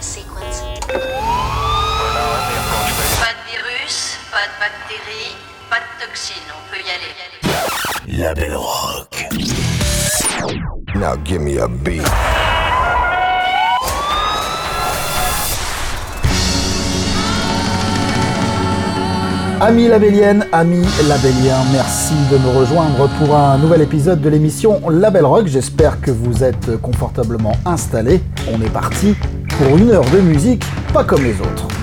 Sequence. Pas de virus, pas de bactéries, pas de toxines, on peut y aller. La Belle Rock. Now give me a beat. Amis labelliennes, amis labelliens, merci de me rejoindre pour un nouvel épisode de l'émission La Belle Rock. J'espère que vous êtes confortablement installés. On est parti pour une heure de musique pas comme les autres.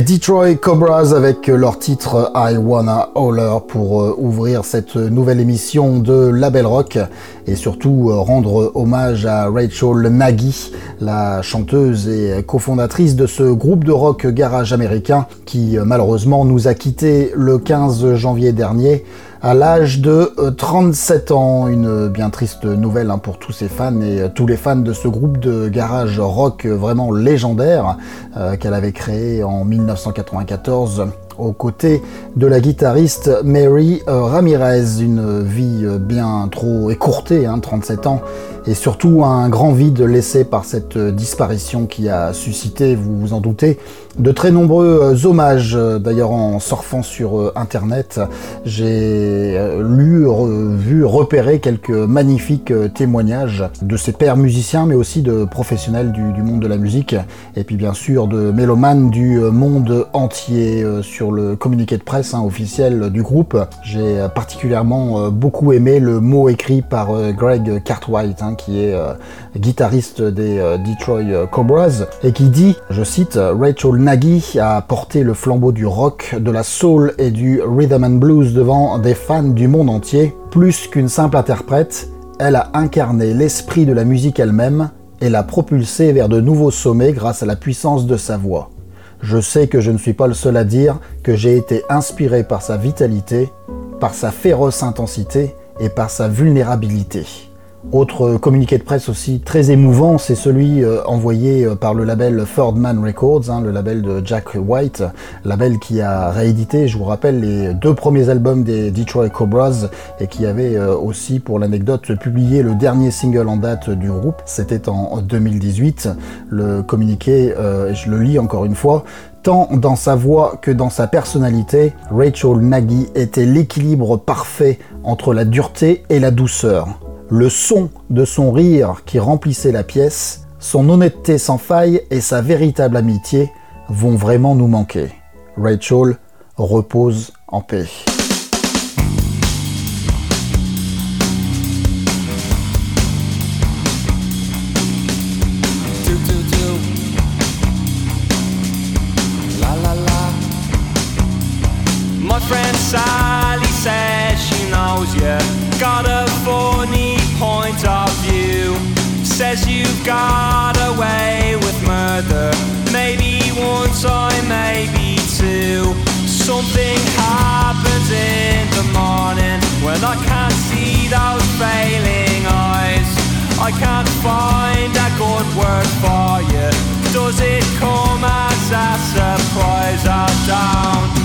Detroit Cobras avec leur titre I Wanna Holler pour euh, ouvrir cette nouvelle émission de Label Rock et surtout euh, rendre hommage à Rachel Nagy, la chanteuse et cofondatrice de ce groupe de rock garage américain qui euh, malheureusement nous a quittés le 15 janvier dernier à l'âge de 37 euh, ans. Une bien triste nouvelle hein, pour tous ses fans et euh, tous les fans de ce groupe de garage rock vraiment légendaire euh, qu'elle avait créé en 1994 aux côtés de la guitariste Mary Ramirez. Une vie bien trop écourtée, 37 hein, ans, et surtout un grand vide laissé par cette disparition qui a suscité, vous vous en doutez, De très nombreux euh, hommages, euh, d'ailleurs en surfant sur euh, internet, j'ai lu, vu, repéré quelques magnifiques témoignages de ces pères musiciens, mais aussi de professionnels du, monde de la musique, et puis bien sûr de mélomanes du monde entier sur le communiqué de presse hein, officiel du groupe. J'ai particulièrement beaucoup aimé le mot écrit par Greg Cartwright, hein, qui est guitariste des Detroit Cobras, et qui dit, je cite, Rachel Nagy a porté le flambeau du rock, de la soul et du rhythm and blues devant des fans du monde entier. Plus qu'une simple interprète, elle a incarné l'esprit de la musique elle-même et l'a propulsée vers de nouveaux sommets grâce à la puissance de sa voix. Je sais que je ne suis pas le seul à dire que j'ai été inspiré par sa vitalité, par sa féroce intensité et par sa vulnérabilité. Autre communiqué de presse aussi très émouvant, c'est celui euh, envoyé euh, par le label Third Man Records, hein, le label de Jack White, label qui a réédité, je vous rappelle, les deux premiers albums des Detroit Cobras et qui avait euh, aussi, pour l'anecdote, publié le dernier single en date du groupe. C'était en 2018. Le communiqué, je le lis encore une fois, Tant dans sa voix que dans sa personnalité, Rachel Nagy était l'équilibre parfait entre la dureté et la douceur le son de son rire qui remplissait la pièce, son honnêteté sans faille et sa véritable amitié vont vraiment nous manquer. Rachel repose en paix. Friend Sally says she knows you Says you've got away with murder. Maybe one time, maybe two. Something happens in the morning when I can't see those failing eyes. I can't find a good word for you. Does it come as a surprise? I don't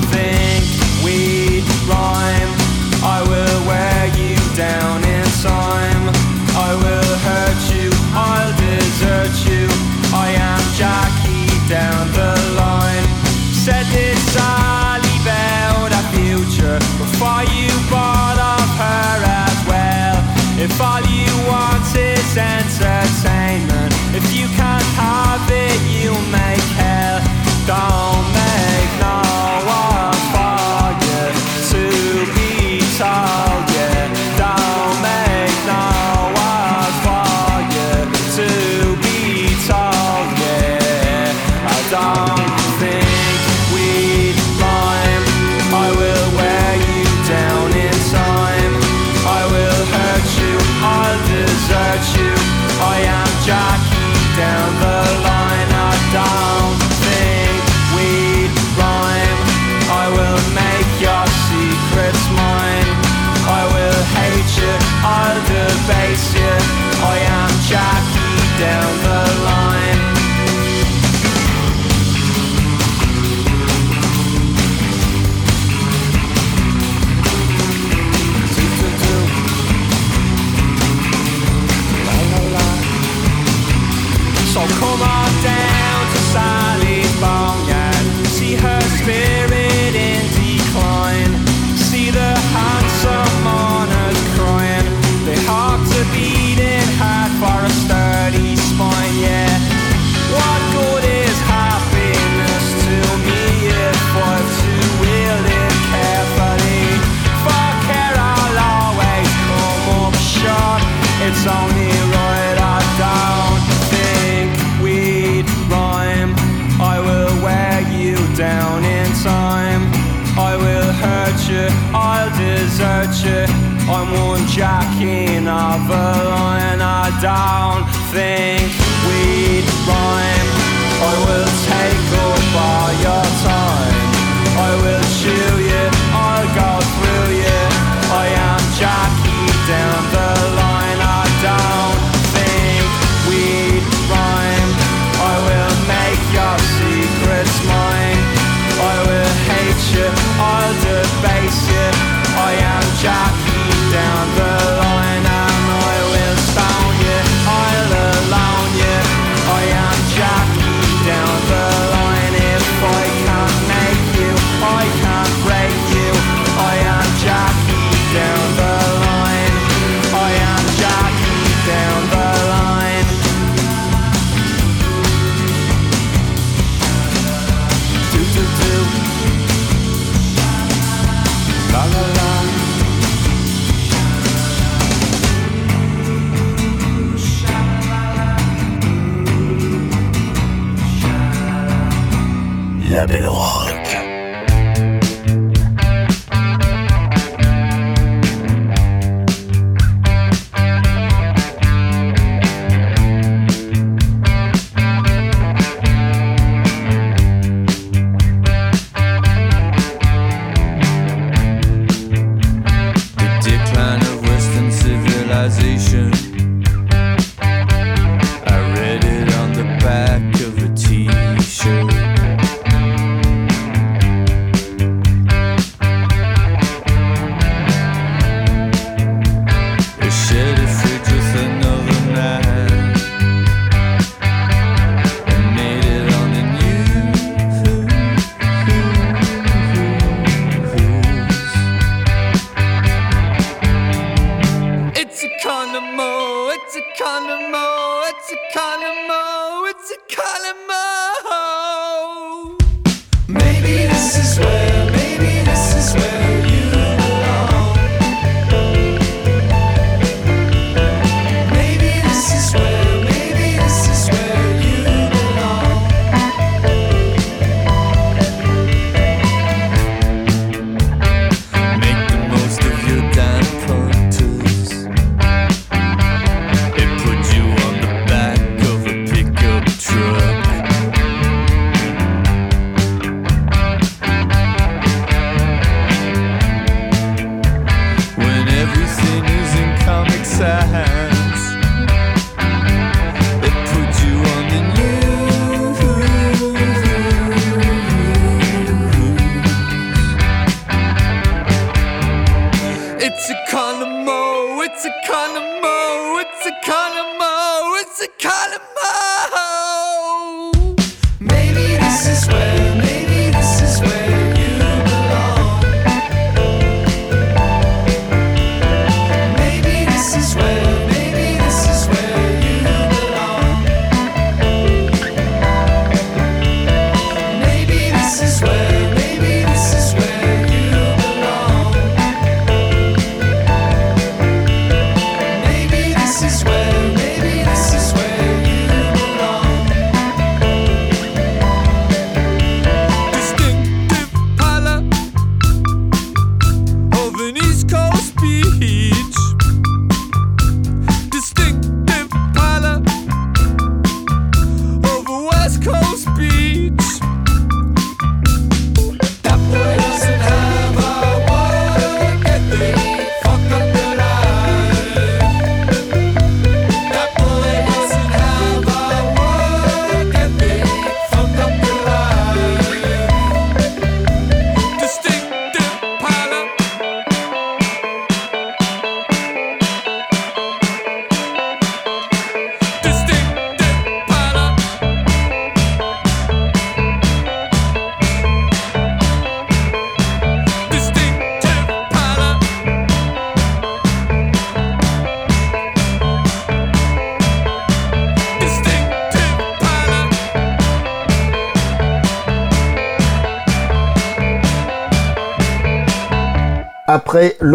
I'm one jack in of a line. I don't think we'd rhyme.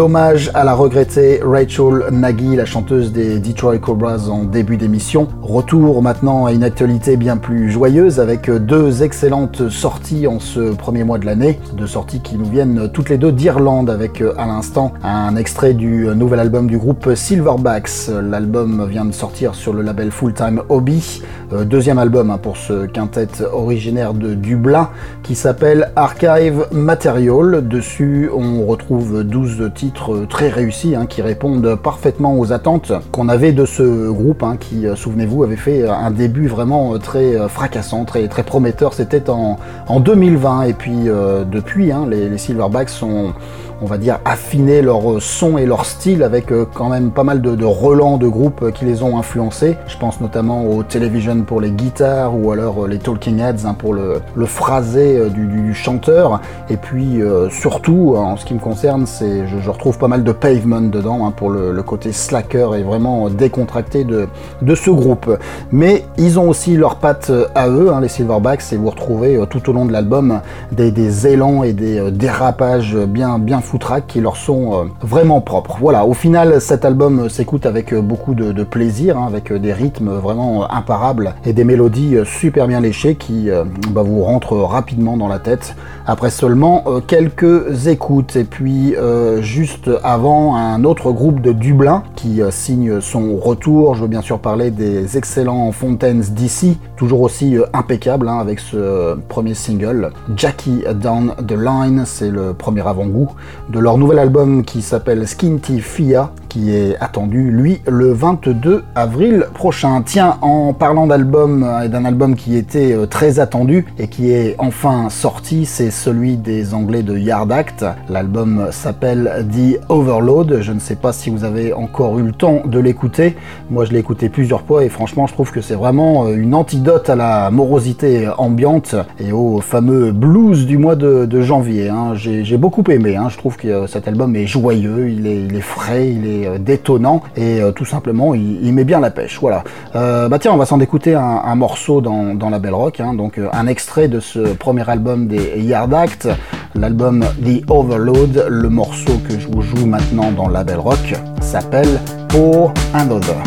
L'hommage à la regrettée Rachel Nagy, la chanteuse des Detroit Cobras en début d'émission, retour maintenant à une actualité bien plus joyeuse avec deux excellentes sorties en ce premier mois de l'année. Deux sorties qui nous viennent toutes les deux d'Irlande avec à l'instant un extrait du nouvel album du groupe Silverbacks. L'album vient de sortir sur le label Full Time Hobby. Euh, deuxième album hein, pour ce quintet originaire de Dublin qui s'appelle Archive Material. Dessus, on retrouve 12 titres très réussis hein, qui répondent parfaitement aux attentes qu'on avait de ce groupe hein, qui, euh, souvenez-vous, avait fait un début vraiment très euh, fracassant, très, très prometteur. C'était en, 2020 et puis depuis, les, les Silverbacks sont on va dire, affiner leur son et leur style avec euh, quand même pas mal de, relents de groupes qui les ont influencés. Je pense notamment au Television pour les guitares ou alors euh, les Talking Heads hein, pour le, phrasé euh, du, chanteur. Et puis surtout, en ce qui me concerne, c'est je, retrouve pas mal de pavement dedans hein, pour le, côté slacker et vraiment décontracté de, ce groupe. Mais ils ont aussi leurs pattes à eux, hein, les Silverbacks, et vous retrouvez tout au long de l'album des, élans et des dérapages bien, bien footrack qui leur sont vraiment propres. Voilà, au final, cet album s'écoute avec beaucoup de, plaisir, hein, avec des rythmes vraiment imparables et des mélodies super bien léchées qui bah, vous rentrent rapidement dans la tête après seulement quelques écoutes. Et puis, juste avant, un autre groupe de Dublin qui signe son retour. Je veux bien sûr parler des excellents Fontaines d'ici, toujours aussi impeccable hein, avec ce premier single, Jackie Down the Line. C'est le premier avant-goût de leur nouvel album qui s'appelle Skinty Fia, qui est attendu, lui, le 22 avril prochain. Tiens, en parlant d'album et d'un album qui était euh, très attendu et qui est enfin sorti, c'est celui des Anglais de Yard Act. L'album s'appelle The Overload. Je ne sais pas si vous avez encore eu le temps de l'écouter. Moi, je l'ai écouté plusieurs fois et franchement, je trouve que c'est vraiment euh, une antidote à la morosité ambiante et au fameux blues du mois de, janvier. Hein. J'ai beaucoup aimé. Hein. Je trouve que euh, cet album est joyeux, il est, frais, il est euh, détonnant et euh, tout simplement il, met bien la pêche. Voilà. Bah tiens, on va s'en écouter un, morceau dans, la Belle Rock, hein. donc un extrait de ce premier album des Yard Act, l'album The Overload. Le morceau que je vous joue maintenant dans la Belle Rock s'appelle Pour Another.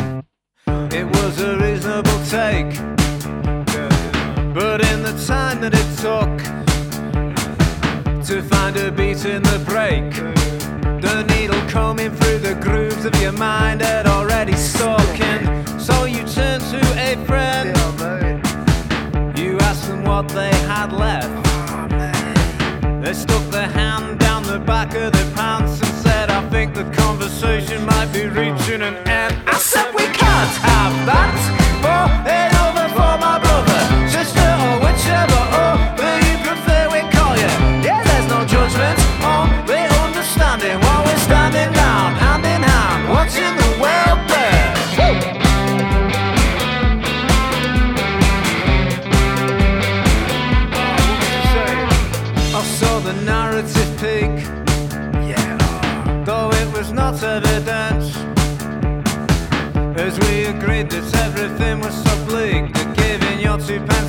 To find a beat in the break. The needle combing through the grooves of your mind had already stuck and so you turn to a friend. You ask them what they had left. They stuck their hand down the back of their pants and said, I think the conversation might be reaching an end. I said, We can't have that. fancy pants.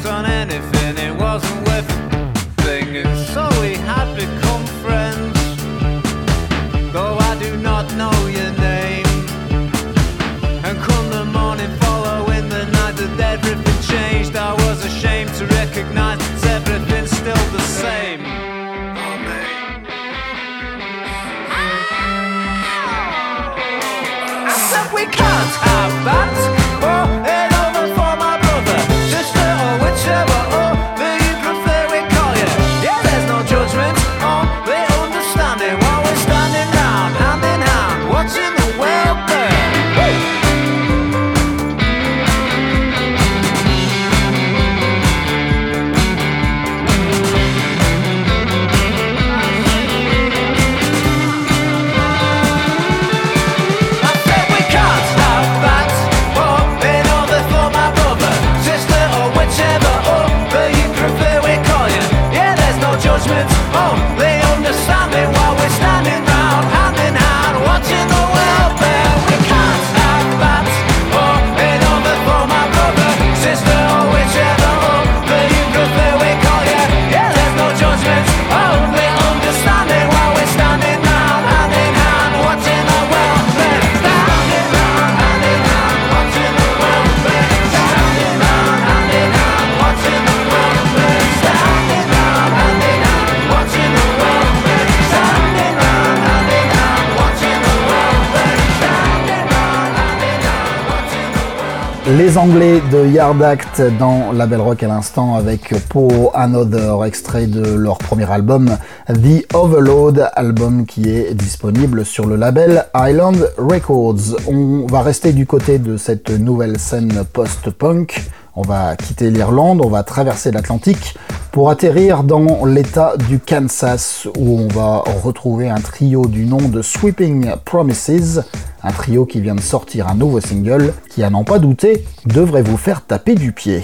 Les Anglais de Yard Act dans la Belle Rock à l'instant avec Pour Another, extrait de leur premier album The Overload, album qui est disponible sur le label Island Records. On va rester du côté de cette nouvelle scène post-punk. On va quitter l'Irlande, on va traverser l'Atlantique pour atterrir dans l'état du Kansas où on va retrouver un trio du nom de Sweeping Promises, un trio qui vient de sortir un nouveau single qui, à n'en pas douter, devrait vous faire taper du pied.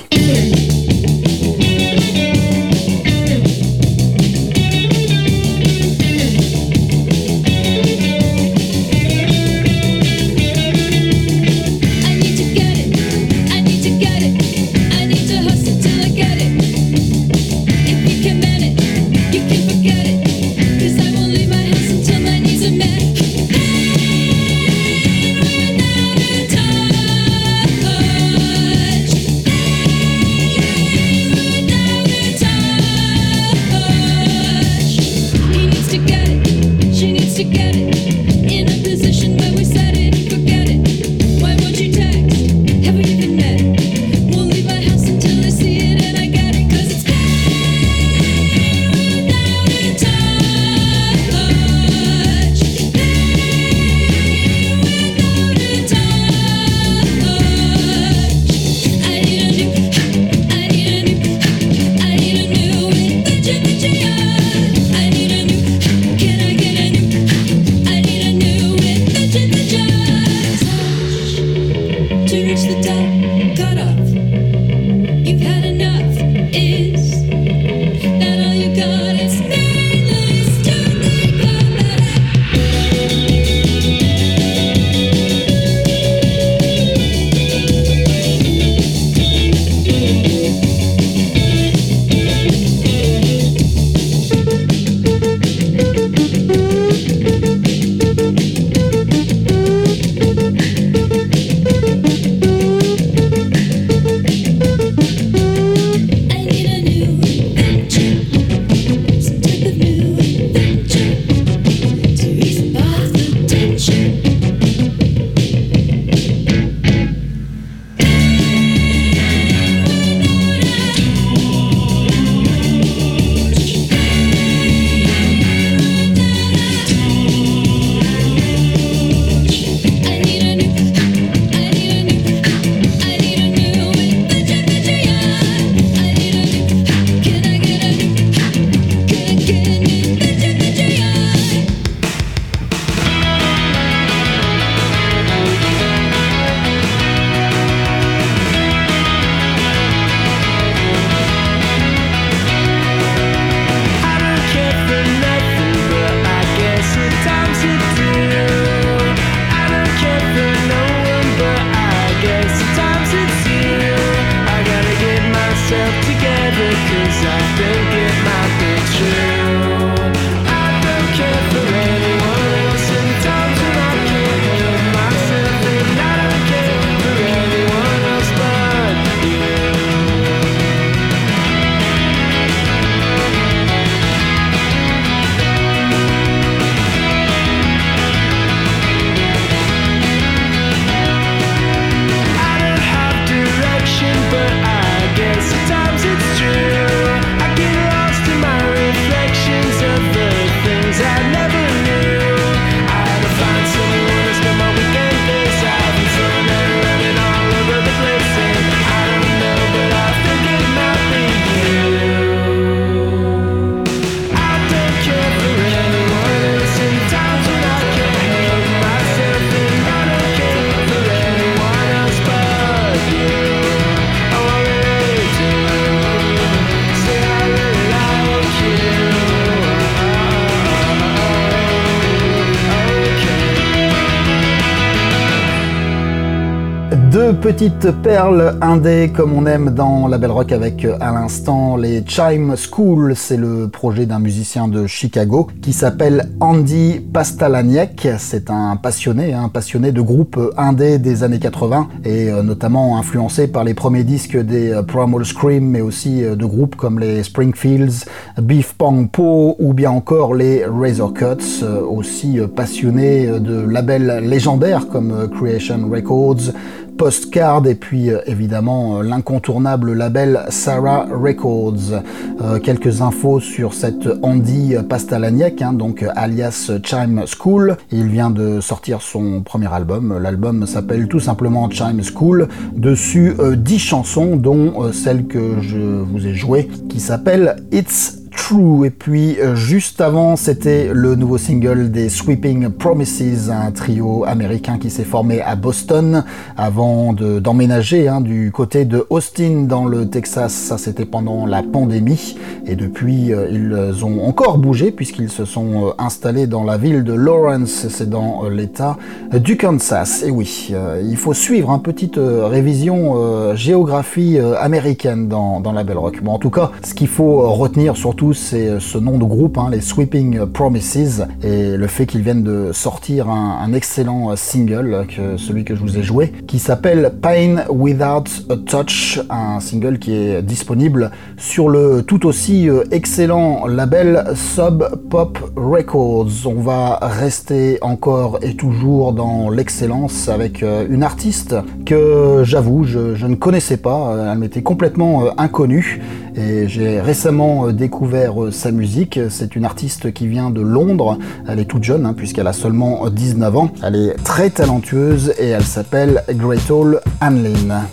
Deux petites perles indées comme on aime dans la Belle Rock avec à l'instant les Chime School. C'est le projet d'un musicien de Chicago qui s'appelle Andy Pastalaniek. C'est un passionné, un passionné de groupes indés des années 80 et euh, notamment influencé par les premiers disques des euh, Primal Scream mais aussi euh, de groupes comme les Springfields, Beef Pong Po ou bien encore les Razor Cuts. Aussi passionné de labels légendaires comme Creation Records, Postcard et puis euh, évidemment euh, l'incontournable label Sarah Records. Euh, quelques infos sur cette Andy Pastalaniak, hein, donc alias Chime School. Il vient de sortir son premier album. L'album s'appelle tout simplement Chime School. Dessus 10 chansons, dont celle que je vous ai jouée, qui s'appelle It's True. Et puis euh, juste avant, c'était le nouveau single des Sweeping Promises, un trio américain qui s'est formé à Boston avant d'emménager hein, du côté de Austin dans le Texas. Ça, c'était pendant la pandémie. Et depuis, euh, ils ont encore bougé puisqu'ils se sont euh, installés dans la ville de Lawrence. C'est dans l'État du Kansas. Et oui, il faut suivre une petite révision géographie américaine dans, dans la Belle Rock. Bon, en tout cas, ce qu'il faut retenir surtout c'est euh, ce nom de groupe, hein, les Sweeping Promises, et le fait qu'ils viennent de sortir un, excellent euh, single, que celui que je vous ai joué, qui s'appelle Pain Without a Touch, un single qui est disponible sur le tout aussi euh, excellent label Sub Pop Records. On va rester encore et toujours dans l'excellence avec une artiste que j'avoue, je, ne connaissais pas, elle m'était complètement inconnue, et j'ai récemment découvert euh, sa musique. C'est une artiste qui vient de Londres. Elle est toute jeune hein, puisqu'elle a seulement 19 ans. Elle est très talentueuse et elle s'appelle Gretel Hanlin.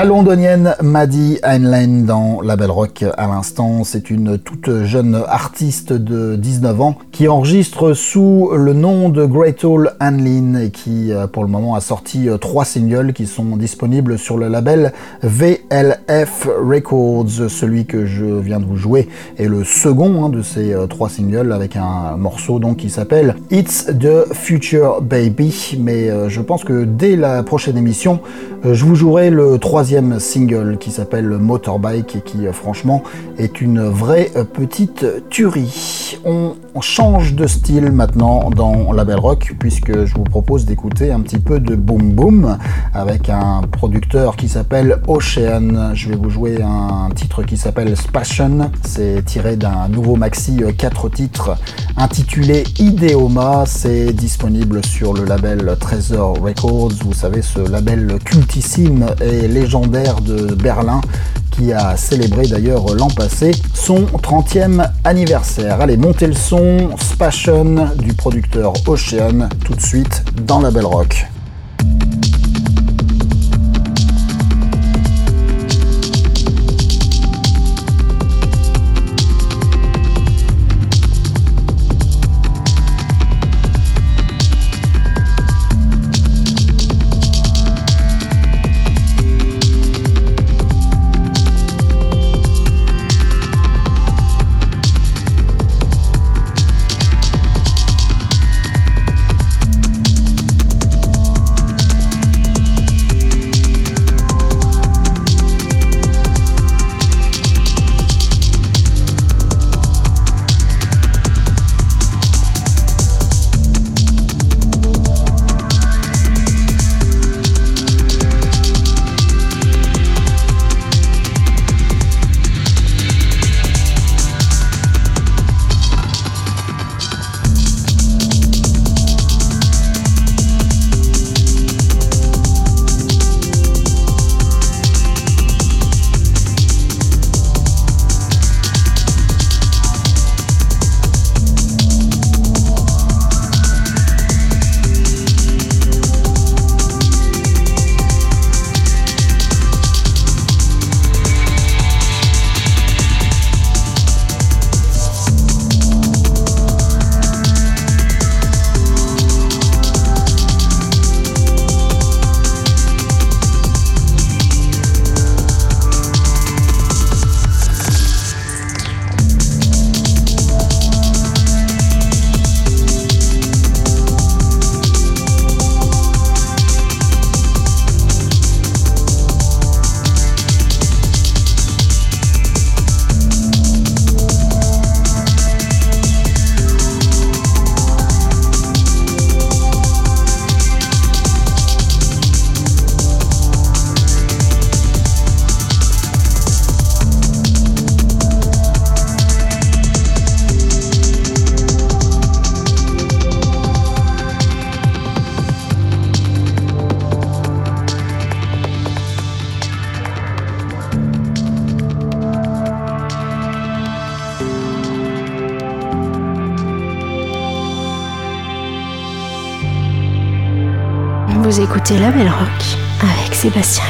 La londonienne Maddie Heinlein dans La Belle Rock à l'instant, c'est une toute jeune artiste de 19 ans qui enregistre sous le nom de Great Hall Heinlein et qui euh, pour le moment a sorti euh, trois singles qui sont disponibles sur le label VLF Records. Celui que je viens de vous jouer est le second hein, de ces euh, trois singles avec un morceau donc qui s'appelle It's the Future Baby. Mais je pense que dès la prochaine émission, je vous jouerai le troisième single qui s'appelle Motorbike et qui euh, franchement est une vraie euh, petite tuerie. On, change de style maintenant dans la Belle Rock puisque je vous propose d'écouter un petit peu de Boom Boom avec un producteur qui s'appelle Ocean. Je vais vous jouer un titre qui s'appelle Spassion. C'est tiré d'un nouveau maxi 4 euh, titres intitulé Ideoma. C'est disponible sur le label Treasure Records. Vous savez, ce label cultissime et légendaire de Berlin qui a célébré d'ailleurs l'an passé son 30e anniversaire. Allez, montez le son, Spassion du producteur Ocean, tout de suite dans la Belle Rock. Écoutez La Belle Rock avec Sébastien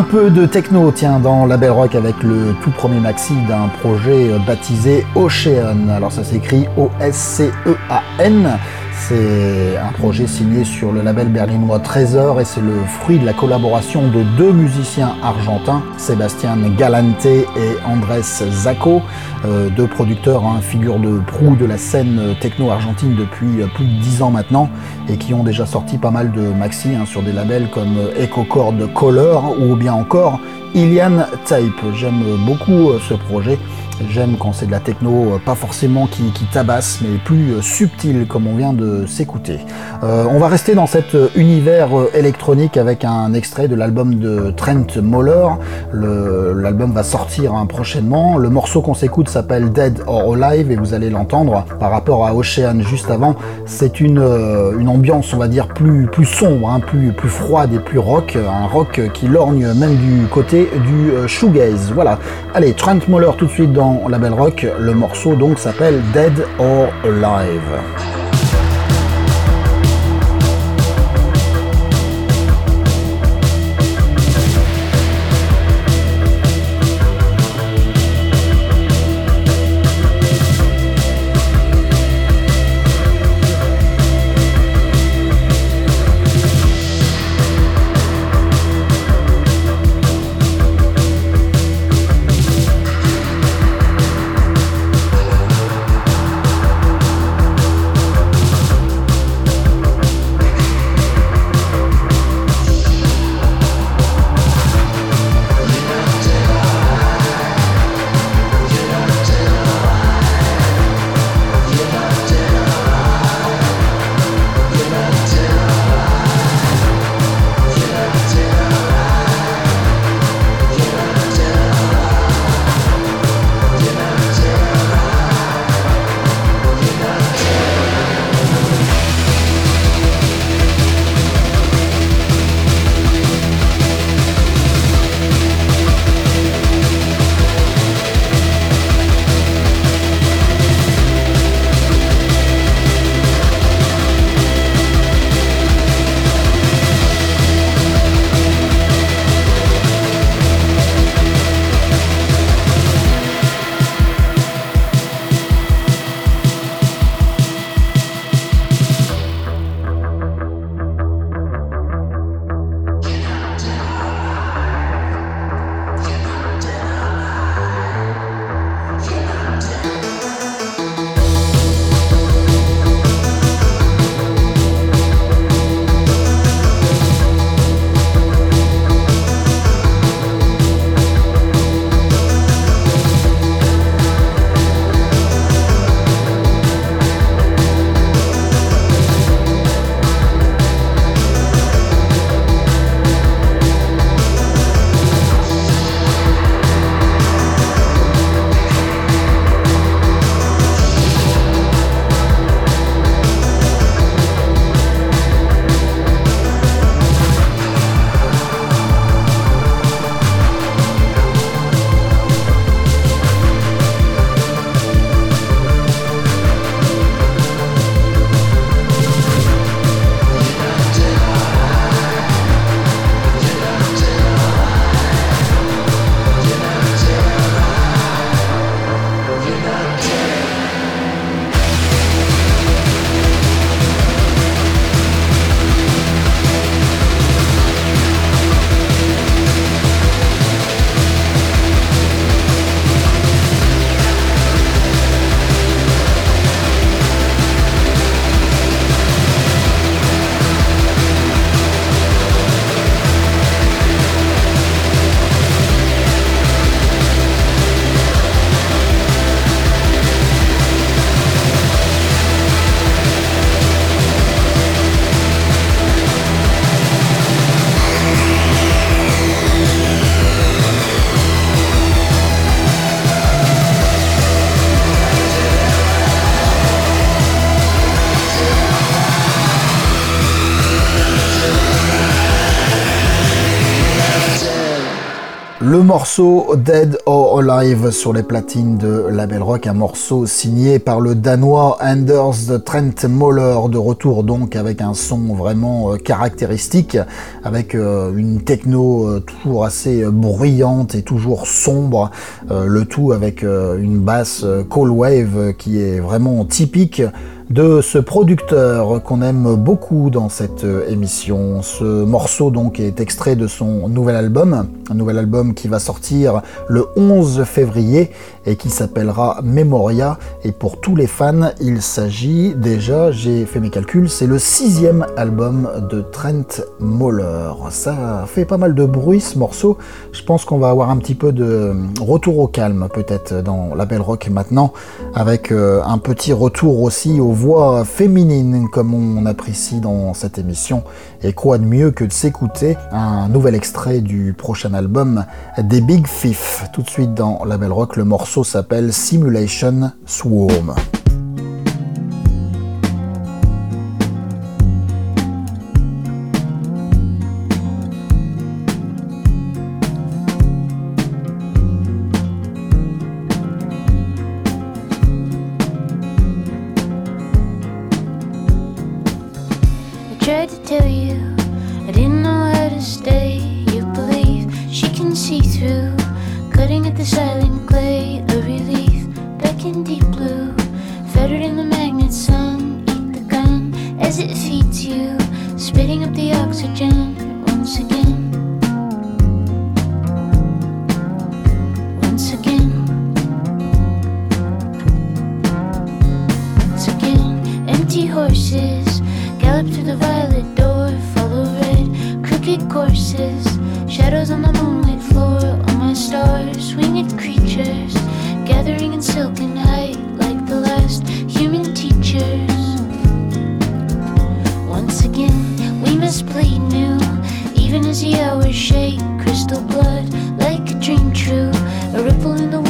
Un peu de techno, tiens, dans la Belle Rock avec le tout premier maxi d'un projet baptisé Ocean. Alors ça s'écrit O-S-C-E-A-N. C'est un projet signé sur le label berlinois Trésor et c'est le fruit de la collaboration de deux musiciens argentins, Sébastien Galante et Andrés Zacco, euh, deux producteurs, hein, figure de proue de la scène techno argentine depuis plus de dix ans maintenant et qui ont déjà sorti pas mal de maxi hein, sur des labels comme Echo Chord Color ou bien encore Ilian Type. J'aime beaucoup euh, ce projet. J'aime quand c'est de la techno, euh, pas forcément qui, tabasse, mais plus euh, subtil comme on vient de s'écouter. on va rester dans cet univers électronique avec un extrait de l'album de Trent Moller. L'album va sortir hein, prochainement. Le morceau qu'on s'écoute s'appelle Dead or Alive et vous allez l'entendre par rapport à Ocean juste avant. C'est une, ambiance, on va dire, plus, sombre, hein, plus, plus froide et plus rock. Un rock qui lorgne même du côté du euh, shoegaze. Voilà. Allez, Trent Moller tout de suite dans la belle rock. Le morceau donc s'appelle Dead or Alive. Morceau Dead or Alive sur les platines de Label Rock, un morceau signé par le danois Anders Trent Moller, de retour donc avec un son vraiment euh, caractéristique, avec euh, une techno euh, toujours assez bruyante et toujours sombre, le tout avec une basse Cold Wave qui est vraiment typique de ce producteur qu'on aime beaucoup dans cette euh, émission. Ce morceau donc est extrait de son nouvel album, un nouvel album qui va sortir le 11 février et qui s'appellera Memoria. Et pour tous les fans, il s'agit déjà, j'ai fait mes calculs, c'est le sixième album de Trent Moller. Ça fait pas mal de bruit ce morceau. Je pense qu'on va avoir un petit peu de retour au calme peut-être dans la belle rock maintenant, avec euh, un petit retour aussi aux voix féminines comme on apprécie dans cette émission. Et quoi de mieux que de s'écouter un nouvel extrait du prochain album des Big Fifth. Tout de suite dans la belle rock, le morceau s'appelle Simulation Swarm. Horses gallop through the violet door, follow red crooked courses, shadows on the moonlit floor, all my stars, winged creatures, gathering in silken height like the last human teachers. Once again, we must play new, even as the hours shake, crystal blood like a dream true, a ripple in the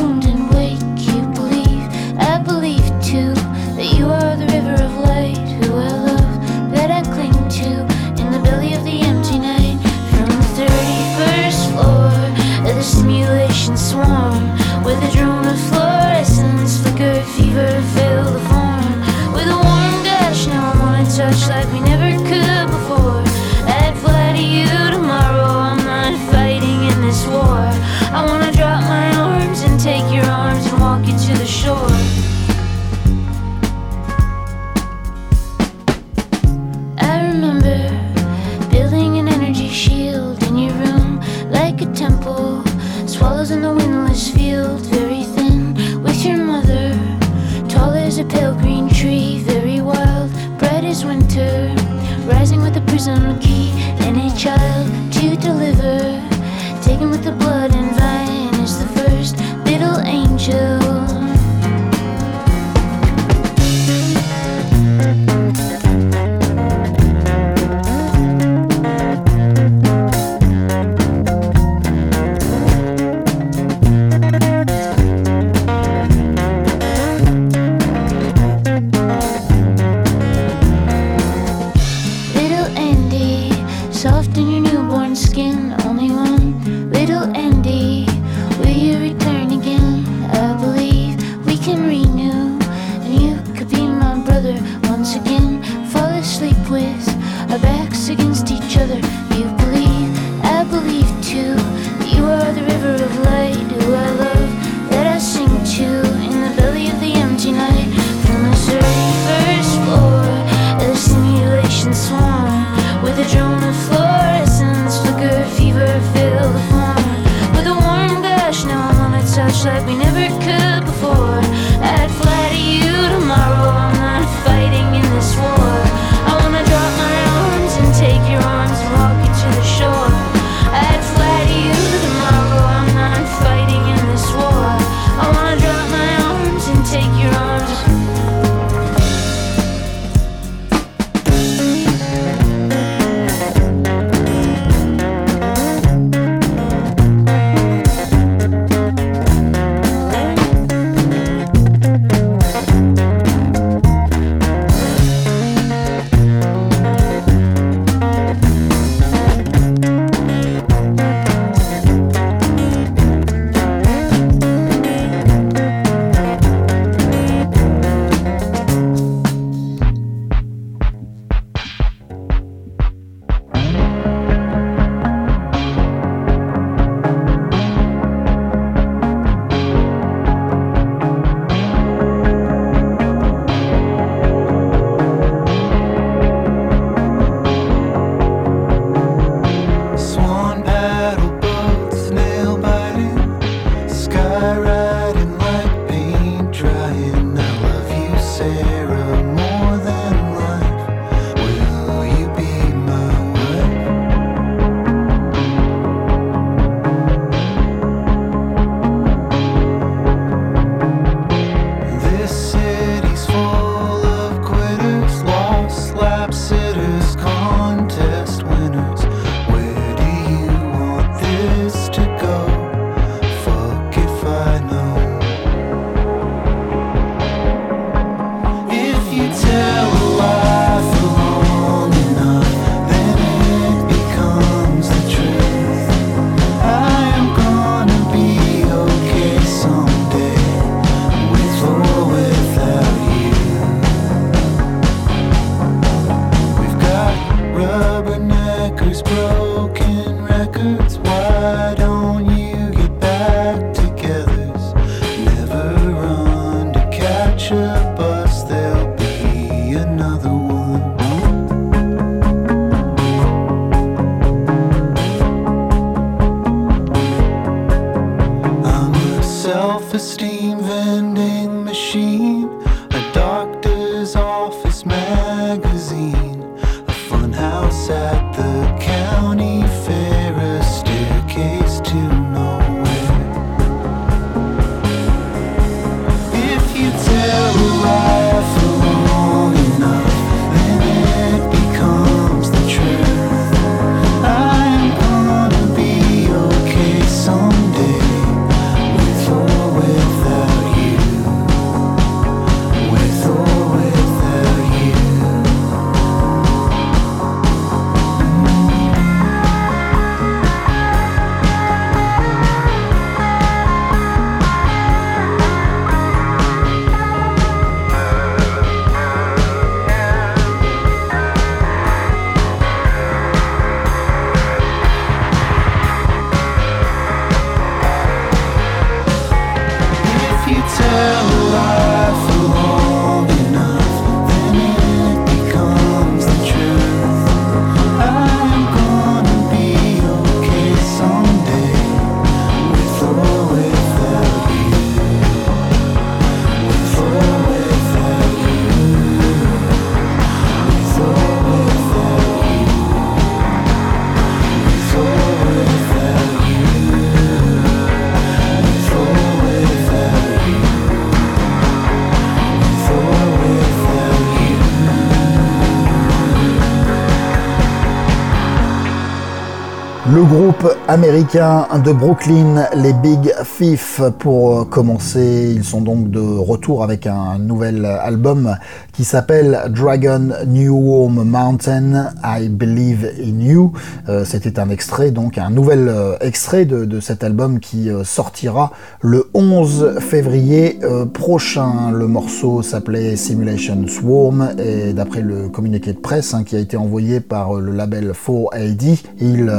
and. understand. Américains de Brooklyn, les Big Thief, pour commencer. Ils sont donc de retour avec un nouvel album qui s'appelle Dragon New Home Mountain, I Believe in You. Euh, c'était un extrait, donc un nouvel euh, extrait de, cet album qui euh, sortira le 11 février prochain. Le morceau s'appelait Simulation Swarm et d'après le communiqué de presse hein, qui a été envoyé par le label 4AD, il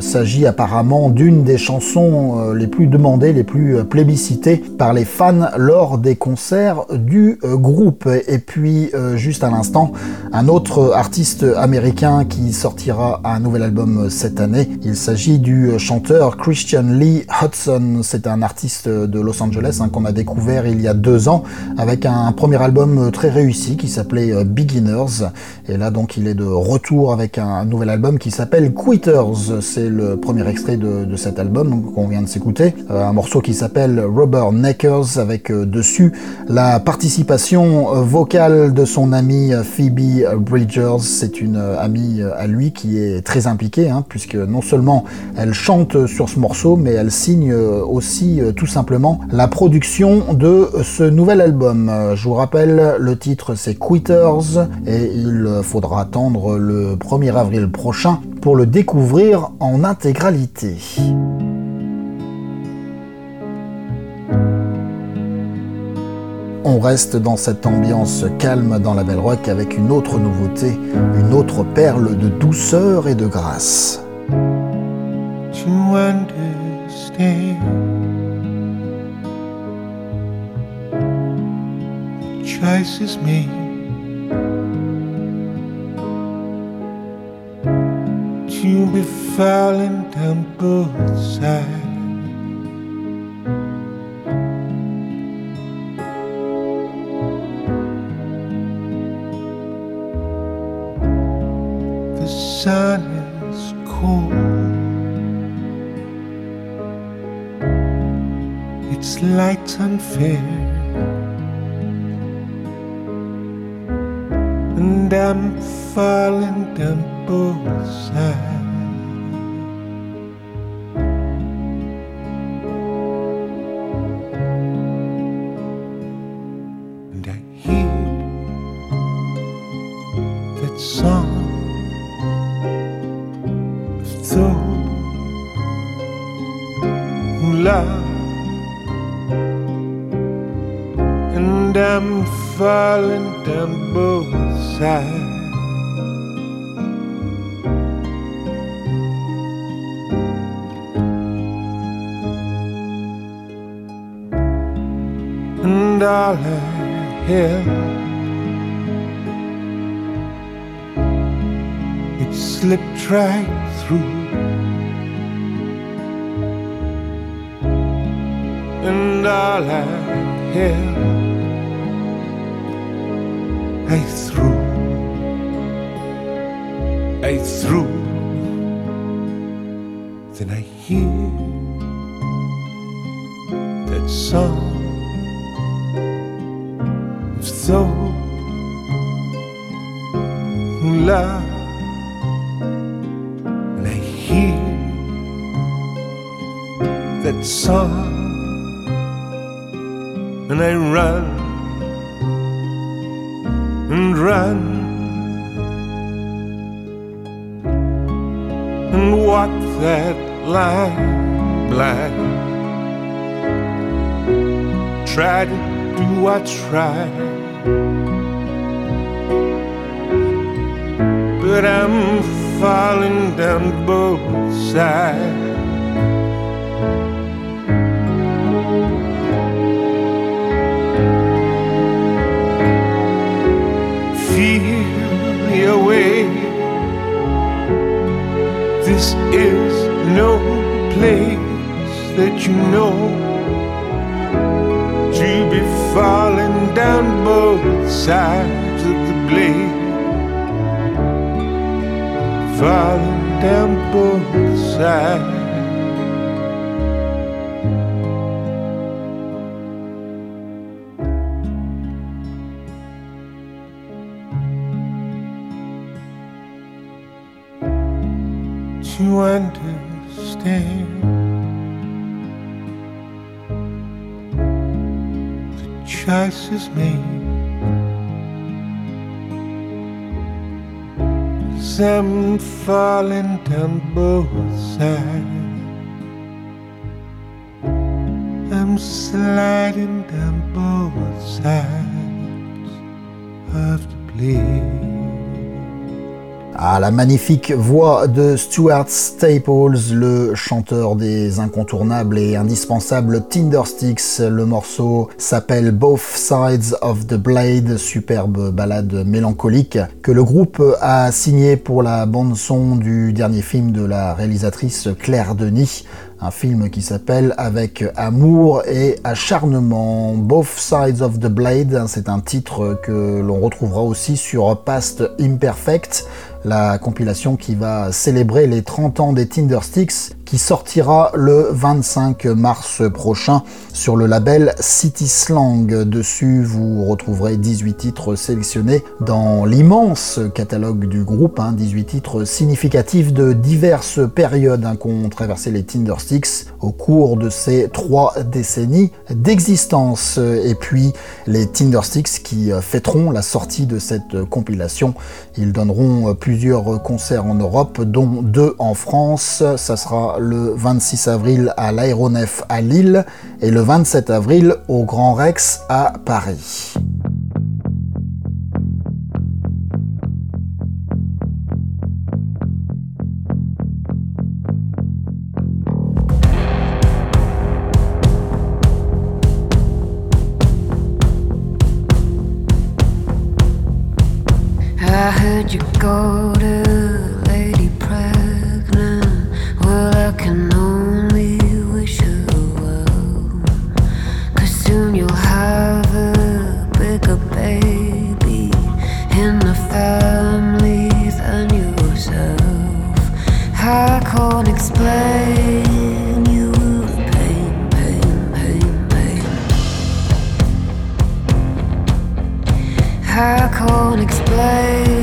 s'agit apparemment d'une des chansons les plus demandées, les plus plébiscitées par les fans lors des concerts du groupe. Et puis, juste à l'instant, un autre artiste américain qui sortira un nouvel album cette année. Il s'agit du chanteur Christian Lee Hudson. C'est un artiste de Los Angeles hein, qu'on a découvert il y a deux ans avec un premier album très réussi qui s'appelait Beginners. Et là, donc, il est de retour avec un nouvel album qui s'appelle Quitters. C'est le premier extrait de, cet album qu'on vient de s'écouter. Euh, un morceau qui s'appelle Rubber Neckers avec euh, dessus la participation euh, vocale son amie Phoebe Bridgers. C'est une amie à lui qui est très impliquée hein, puisque non seulement elle chante sur ce morceau mais elle signe aussi tout simplement la production de ce nouvel album. Je vous rappelle, le titre c'est Quitters et il faudra attendre le 1er avril prochain pour le découvrir en intégralité. On reste dans cette ambiance calme dans la Belle Rock avec une autre nouveauté, une autre perle de douceur et de grâce. Sun is cold. Its light unfair. And I'm falling down So love and I'm falling down both sides. And all I hear slipped right through And all I hear, I threw, I threw. The me. I'm falling down both sides. I'm sliding down both sides of the blade. À la magnifique voix de Stuart Staples, le chanteur des incontournables et indispensables Tindersticks. Le morceau s'appelle Both Sides of the Blade, superbe ballade mélancolique que le groupe a signé pour la bande son du dernier film de la réalisatrice Claire Denis un film qui s'appelle Avec amour et acharnement. Both Sides of the Blade, c'est un titre que l'on retrouvera aussi sur Past Imperfect, la compilation qui va célébrer les 30 ans des Tindersticks, qui sortira le 25 mars prochain sur le label City Slang. Dessus, vous retrouverez 18 titres sélectionnés dans l'immense catalogue du groupe, hein, 18 titres significatifs de diverses périodes hein, qu'ont traversé les Tindersticks au cours de ces trois décennies d'existence. Et puis les Tindersticks qui fêteront la sortie de cette compilation. Ils donneront plusieurs concerts en Europe, dont deux en France. Ça sera le 26 avril à l'Aéronef à Lille et le 27 avril au Grand Rex à Paris. I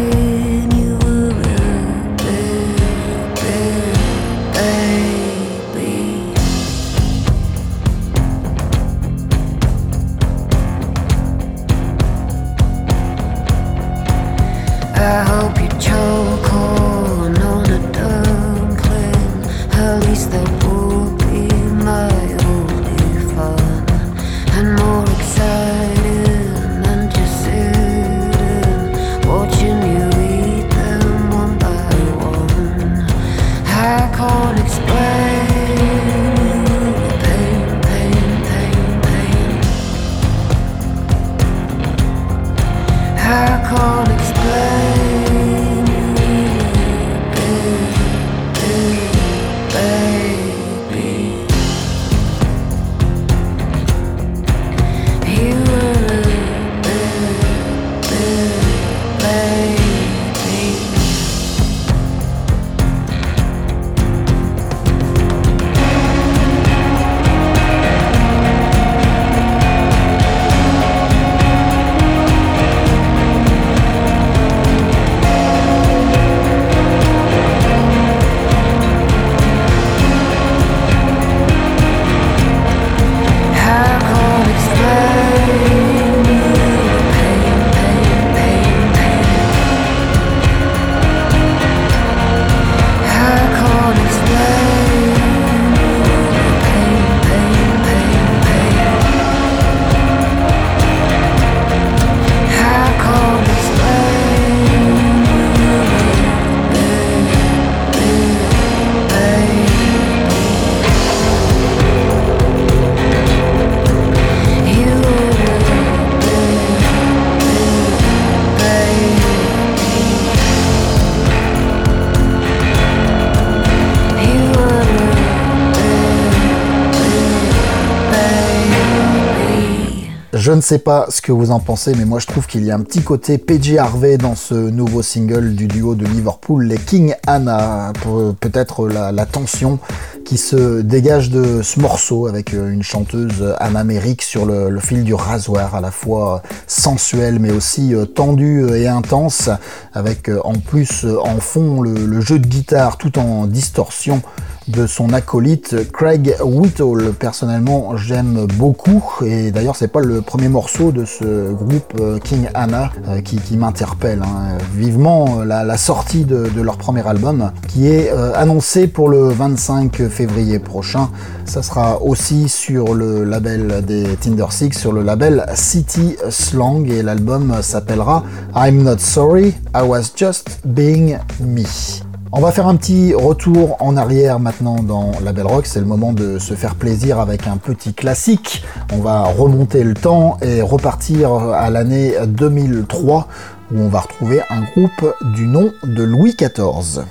Je ne sais pas ce que vous en pensez, mais moi je trouve qu'il y a un petit côté PJ Harvey dans ce nouveau single du duo de Liverpool, les King Anna. Peut-être la, tension qui se dégage de ce morceau avec euh, une chanteuse amérique sur le, fil du rasoir, à la fois sensuelle mais aussi euh, tendue et intense, avec euh, en plus en fond le jeu de guitare tout en distorsion de son acolyte Craig Whittle. Personnellement, j'aime beaucoup et d'ailleurs, c'est pas le premier morceau de ce groupe euh, King Anna euh, qui, m'interpelle. Hein. Vivement euh, la, sortie de, leur premier album qui est annoncé pour le 25 février prochain. Ça sera aussi sur le label des Tinder Six, sur le label City Slang et l'album s'appellera I'm Not Sorry, I Was Just Being Me. On va faire un petit retour en arrière maintenant dans la Belle Rock. C'est le moment de se faire plaisir avec un petit classique. On va remonter le temps et repartir à l'année 2003 où on va retrouver un groupe du nom de Louis XIV.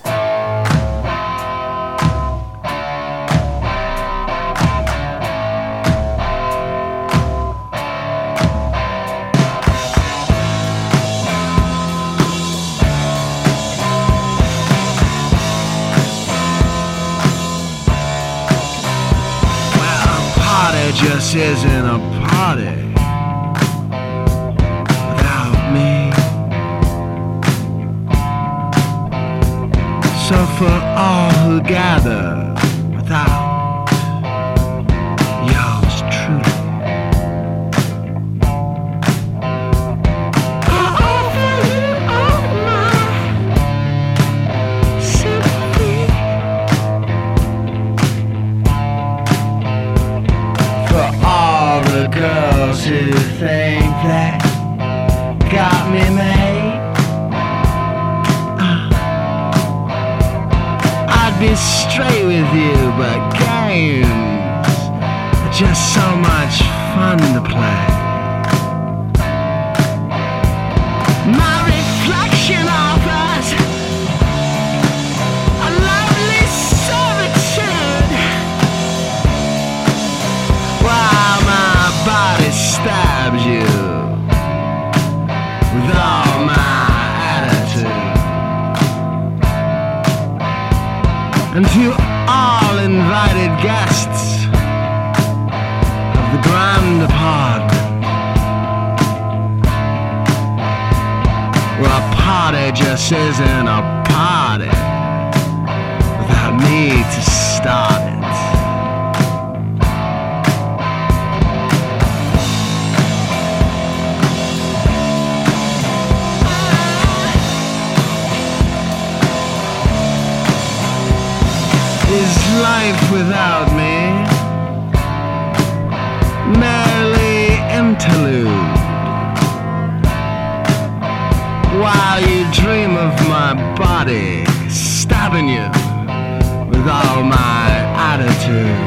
Just isn't a party without me. So for all who gather with all my attitude. And to all invited guests of the grand apartment, where a party just isn't a party without me to life without me? Merely interlude. While you dream of my body stabbing you with all my attitude.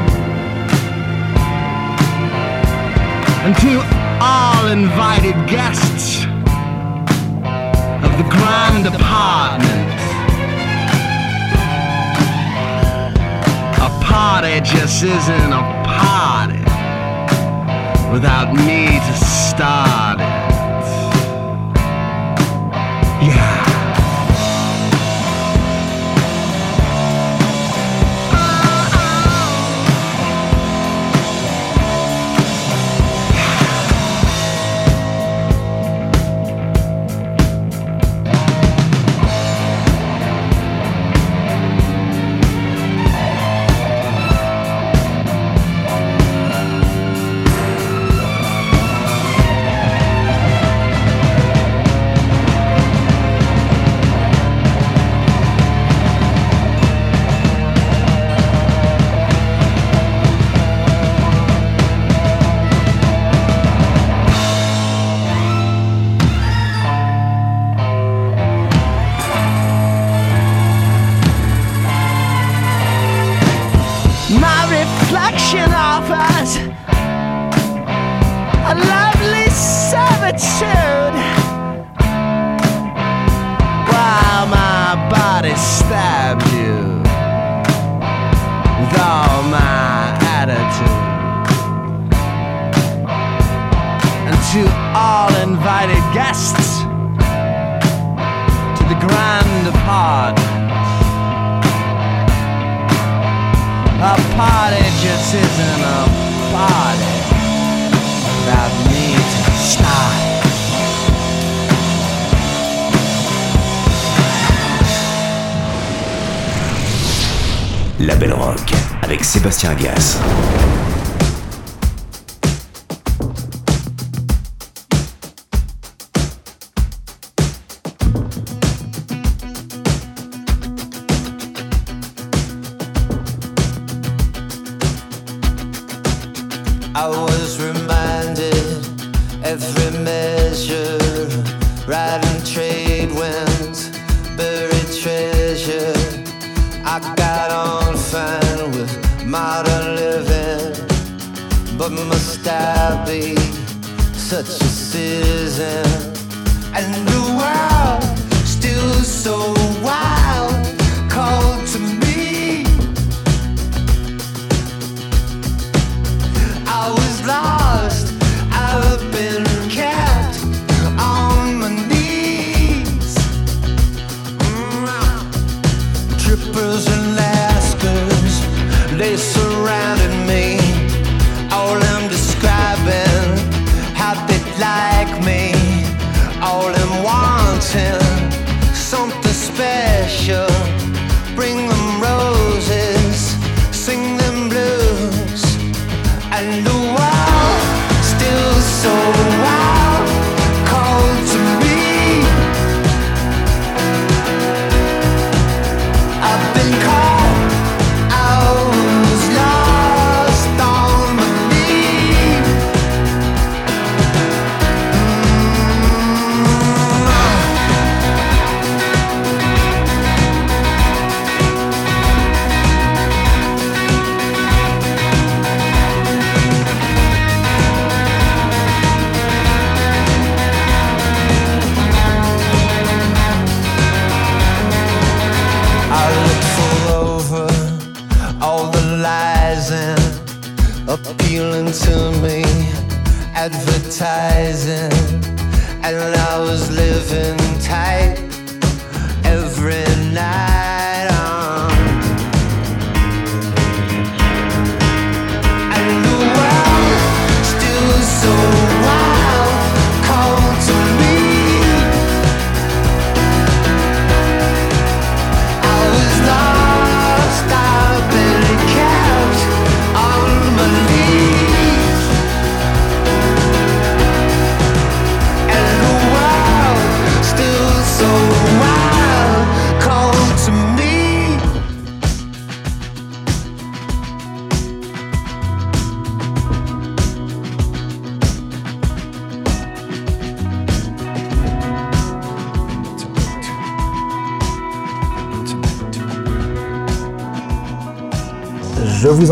And to all invited guests of the grand apartment. party just isn't a party without me to start it. Yeah. La Belle Rock avec Sébastien Gas.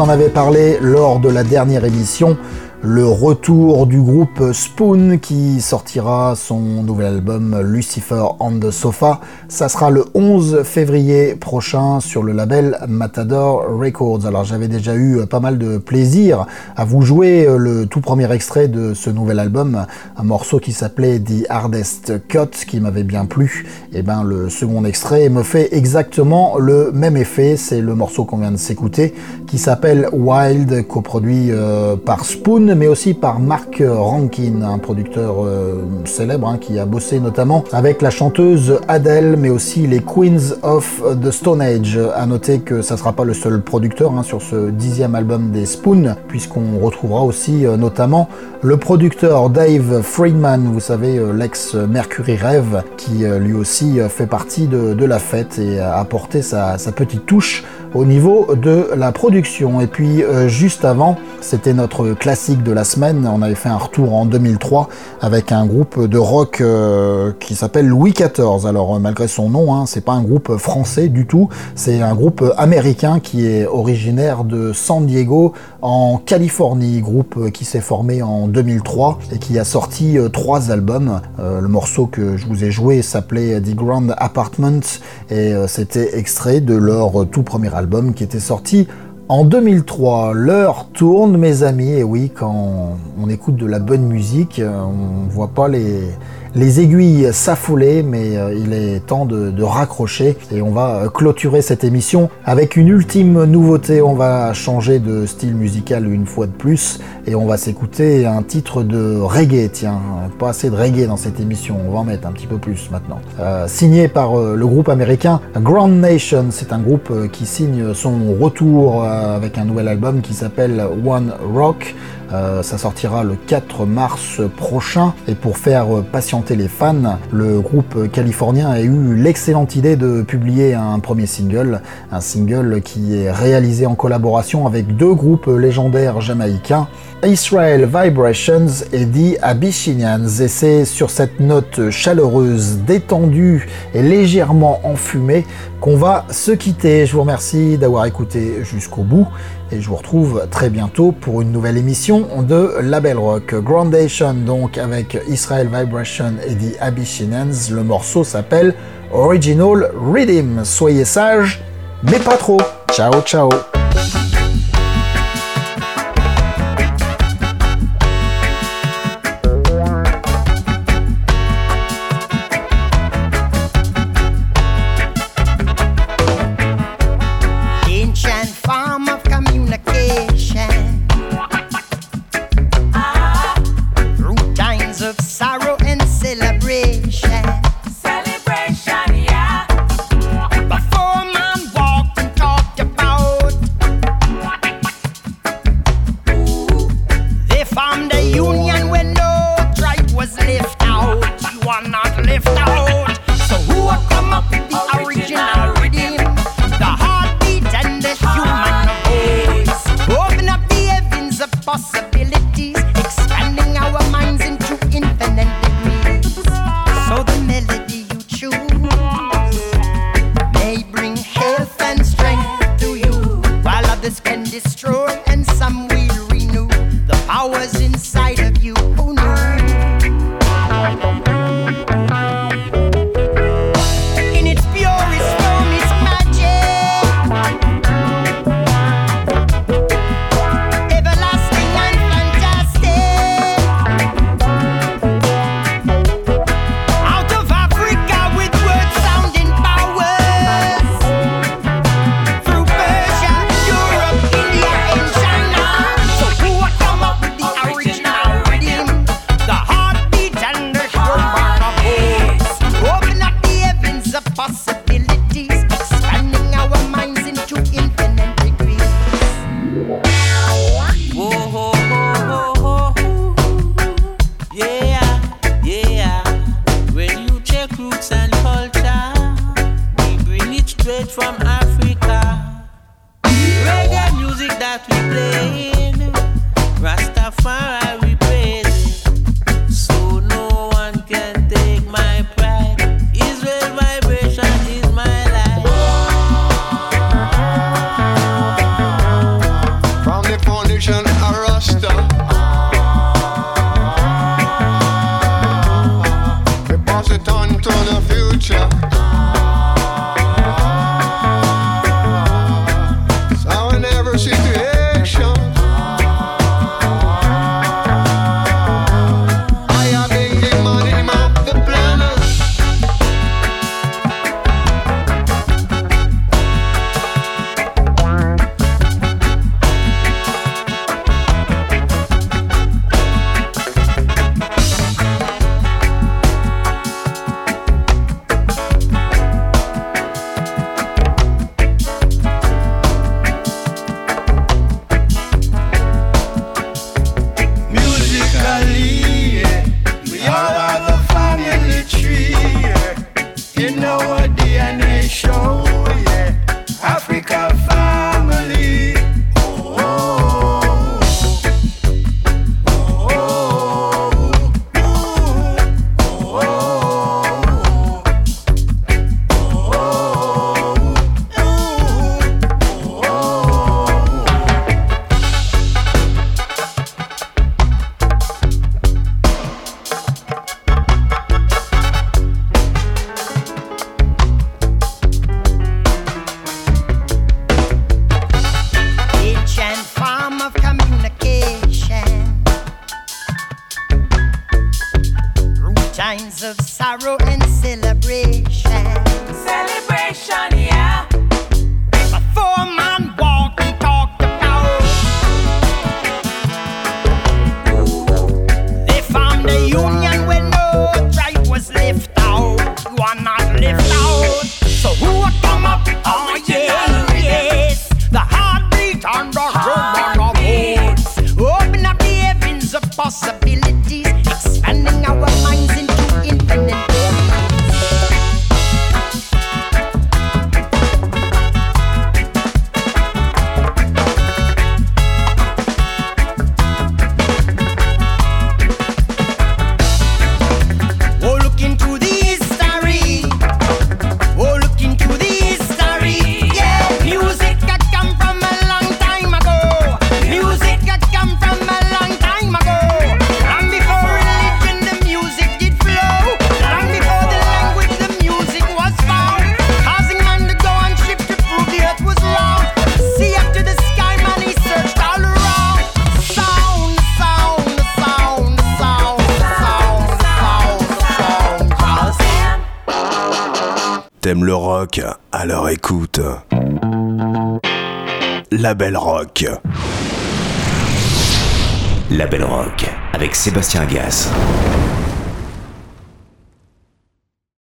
En avez parlé lors de la dernière émission le retour du groupe Spoon qui sortira son nouvel album Lucifer on the Sofa. Ça sera le 11 février prochain sur le label Matador Records. Alors j'avais déjà eu pas mal de plaisir à vous jouer le tout premier extrait de ce nouvel album, un morceau qui s'appelait The Hardest Cut qui m'avait bien plu. Et eh ben le second extrait me fait exactement le même effet. C'est le morceau qu'on vient de s'écouter qui s'appelle Wild, coproduit euh, par Spoon mais aussi par Mark Rankin, un producteur euh, célèbre hein, qui a bossé notamment avec la chanteuse Adele, mais aussi les Queens of the Stone Age. À noter que ça ne sera pas le seul producteur hein, sur ce dixième album des Spoon, puisqu'on retrouvera aussi euh, notamment le producteur Dave Friedman, vous savez, euh, l'ex Mercury Rêve, qui lui aussi fait partie de, la fête et a apporté sa petite touche au niveau de la production. Et puis euh, juste avant, c'était notre classique de la semaine. On avait fait un retour en 2003 avec un groupe de rock euh, qui s'appelle Louis XIV. Alors euh, malgré son nom, hein, c'est pas un groupe français du tout. C'est un groupe américain qui est originaire de San Diego en Californie. Groupe qui s'est formé en 2003 et qui a sorti trois albums. le morceau que je vous ai joué s'appelait The Grand Apartment et c'était extrait de leur tout premier album qui était sorti En 2003, l'heure tourne, mes amis, et oui, quand on écoute de la bonne musique, on voit pas les, les aiguilles s'affolaient, mais euh, il est temps de, raccrocher et on va euh, clôturer cette émission avec une ultime nouveauté. On va changer de style musical une fois de plus et on va s'écouter un titre de reggae. Tiens, pas assez de reggae dans cette émission, on va en mettre un petit peu plus maintenant. Euh, signé par le groupe américain Grand Nation, c'est un groupe qui signe son retour avec un nouvel album qui s'appelle One Rock. Euh, ça sortira le 4 mars prochain. Et pour faire patienter les fans, le groupe californien a eu l'excellente idée de publier un premier single. Un single qui est réalisé en collaboration avec deux groupes légendaires jamaïcains. Israel Vibrations et The Abyssinians. Et c'est sur cette note chaleureuse, détendue et légèrement enfumée qu'on va se quitter. Je vous remercie d'avoir écouté jusqu'au bout et je vous retrouve très bientôt pour une nouvelle émission de Label Rock. Groundation donc avec Israel Vibration et The Abyssinians. Le morceau s'appelle Original Rhythm. Soyez sages, mais pas trop. Ciao ciao